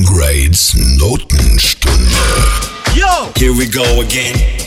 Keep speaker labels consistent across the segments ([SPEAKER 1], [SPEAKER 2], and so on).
[SPEAKER 1] Grades Notenstunde.
[SPEAKER 2] Yo! Here we go again.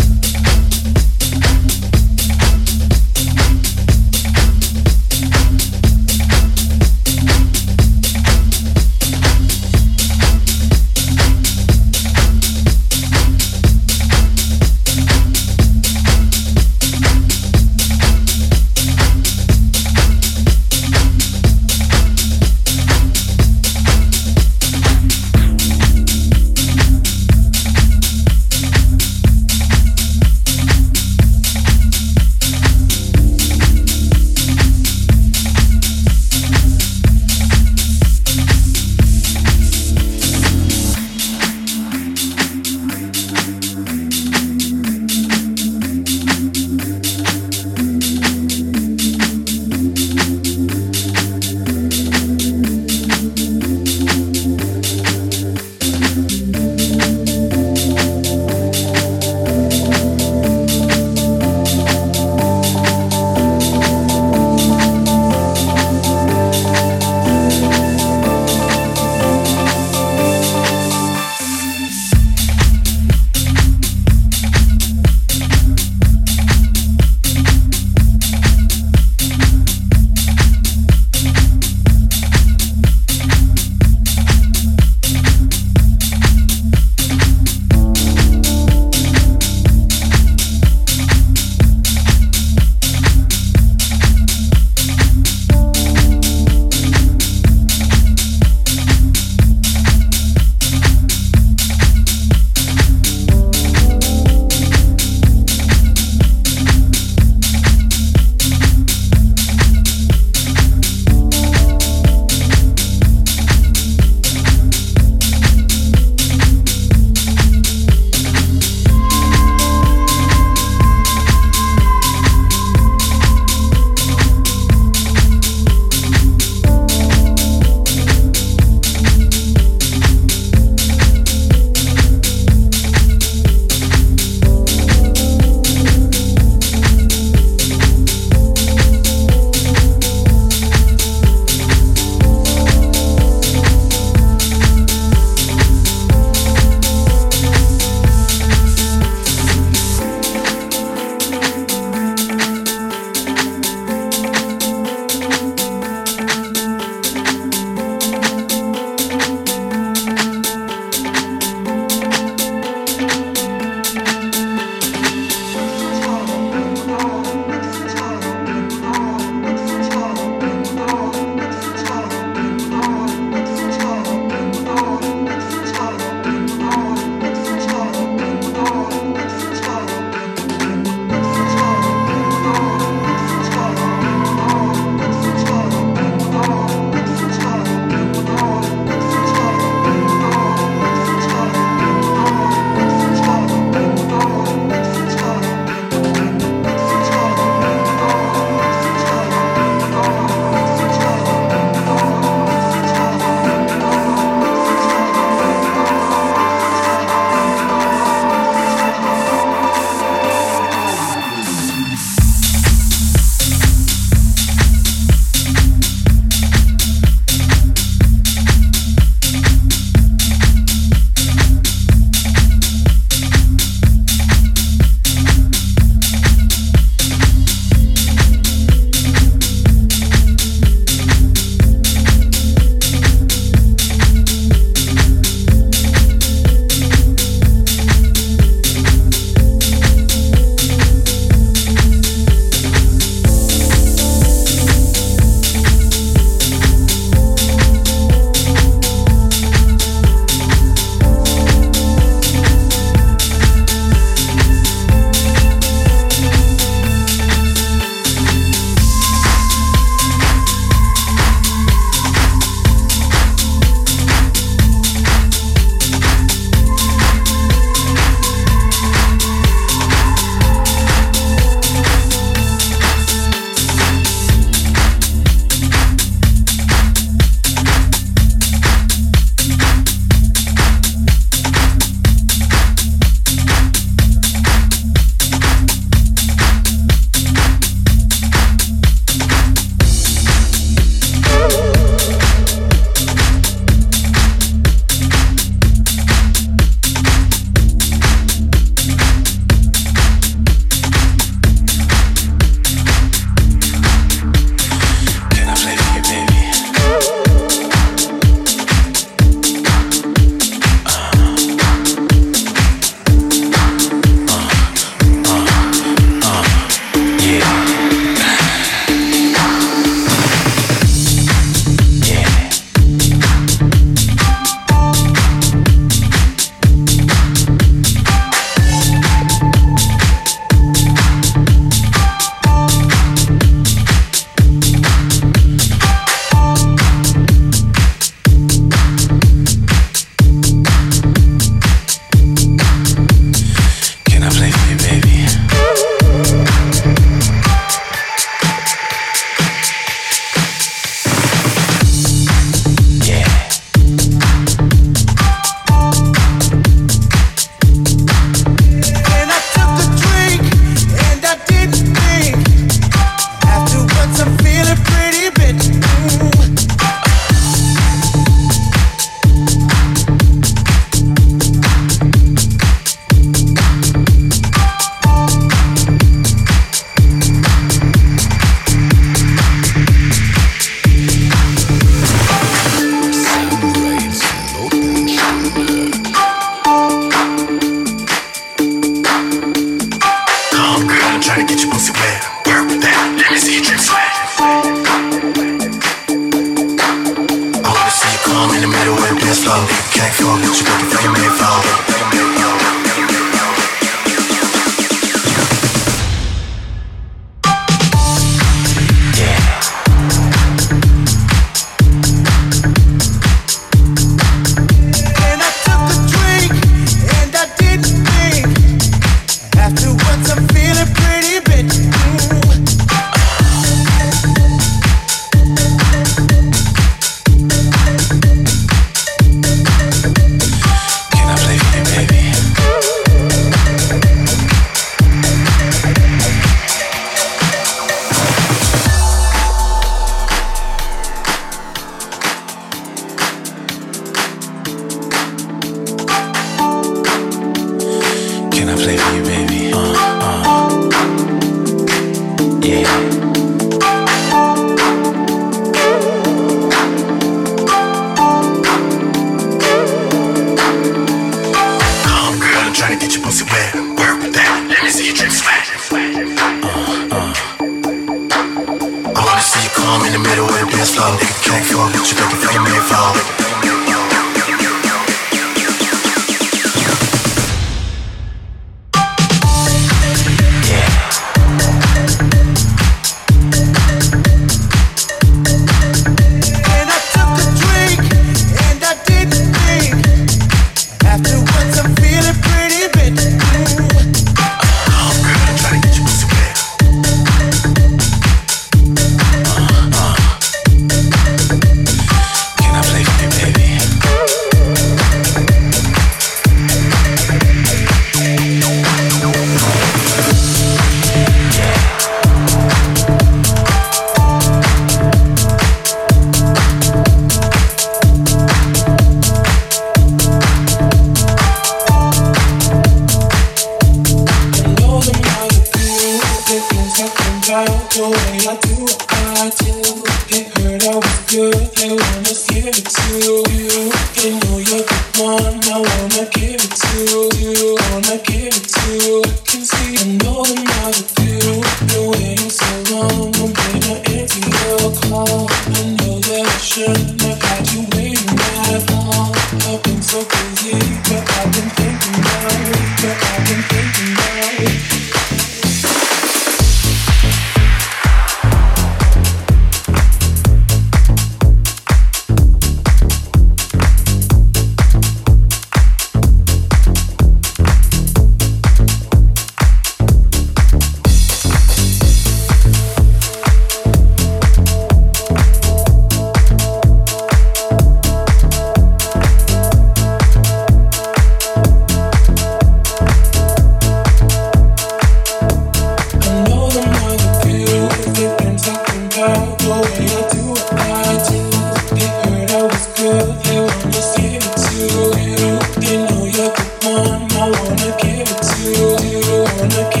[SPEAKER 3] when you.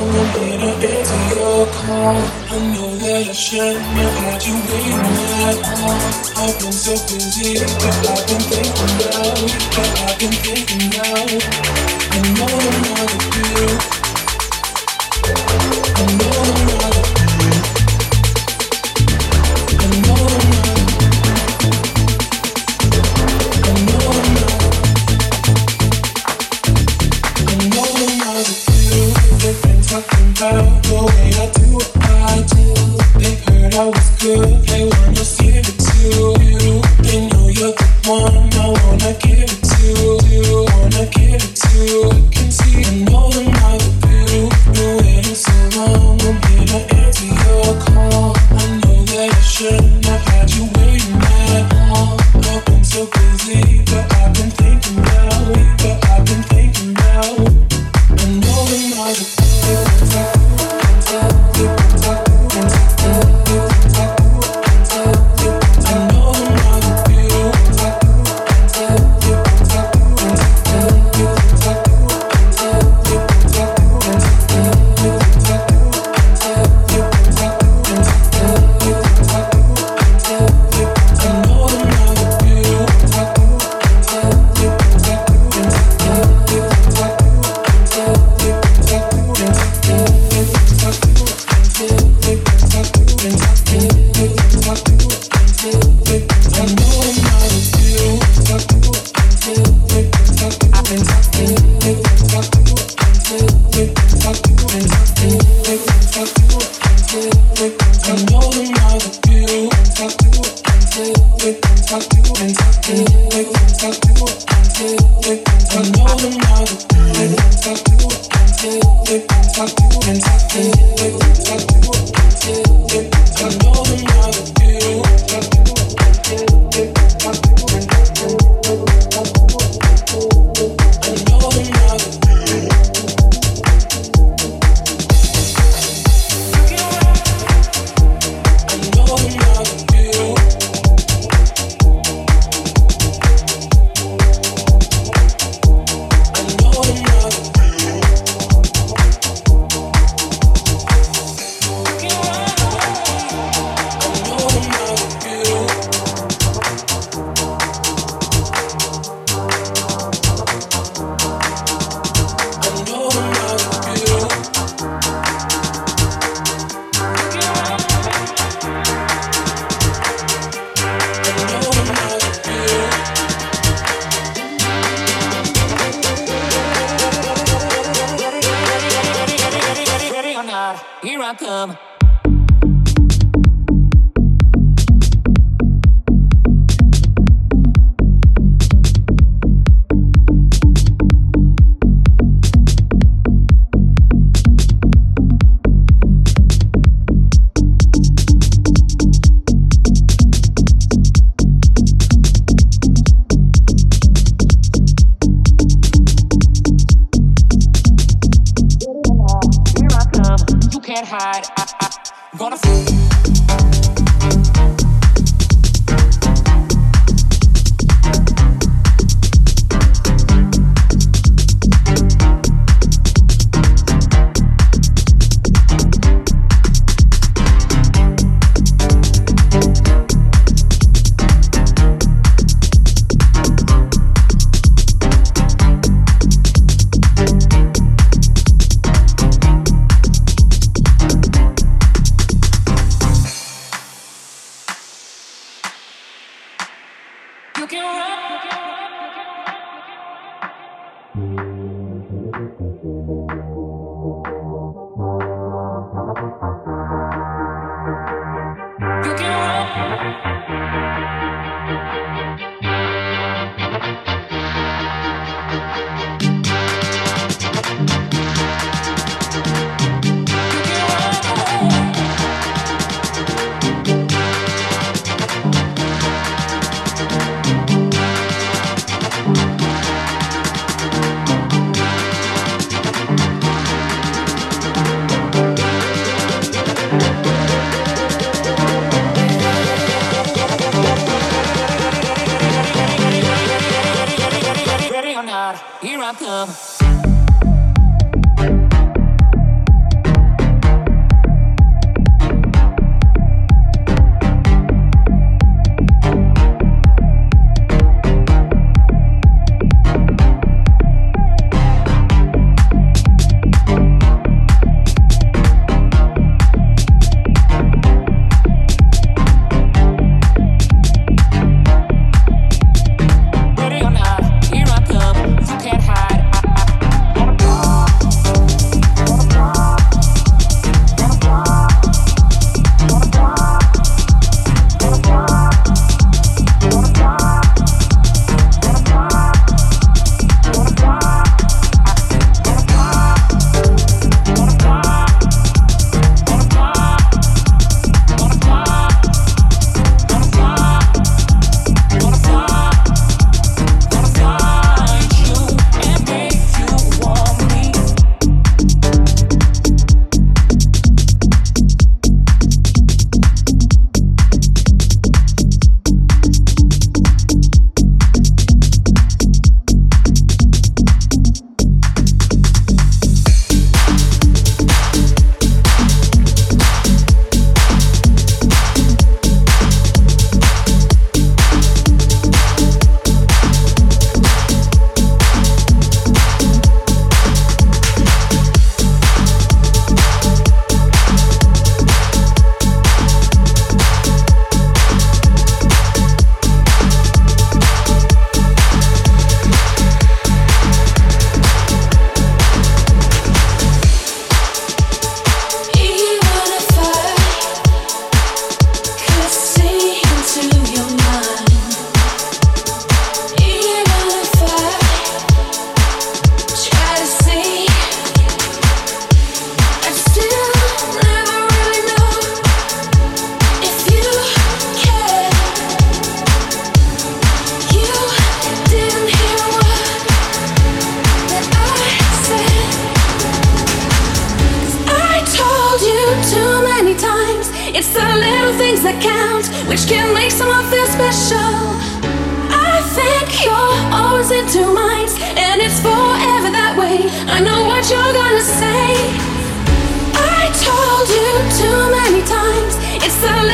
[SPEAKER 3] me to answer your call. I know that I shine, but had you gave me that call. I've been so busy, but I've been thinking now, but I've been thinking now. I know I'm not a deal.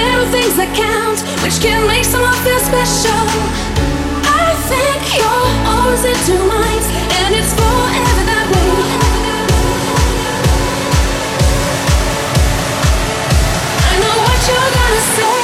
[SPEAKER 4] Little things that count, which can make someone feel special. I think you're always in two minds, and it's forever that way. I know what you're gonna say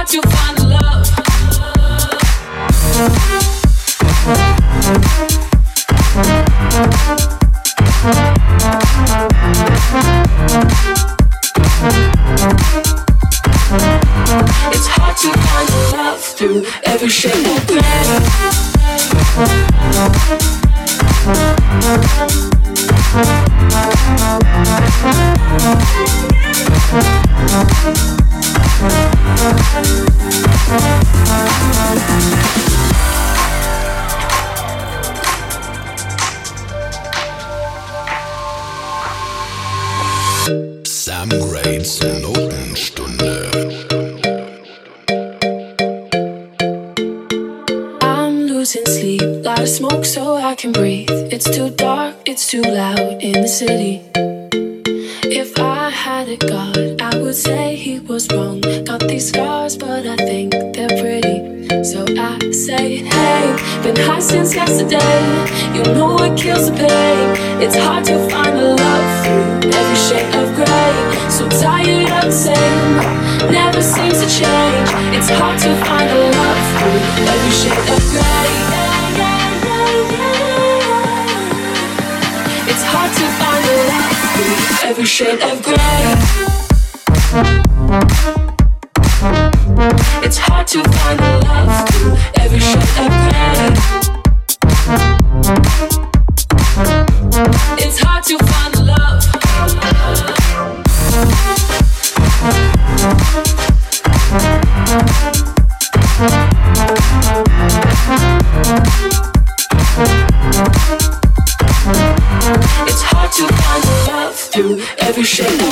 [SPEAKER 4] hard to find every shade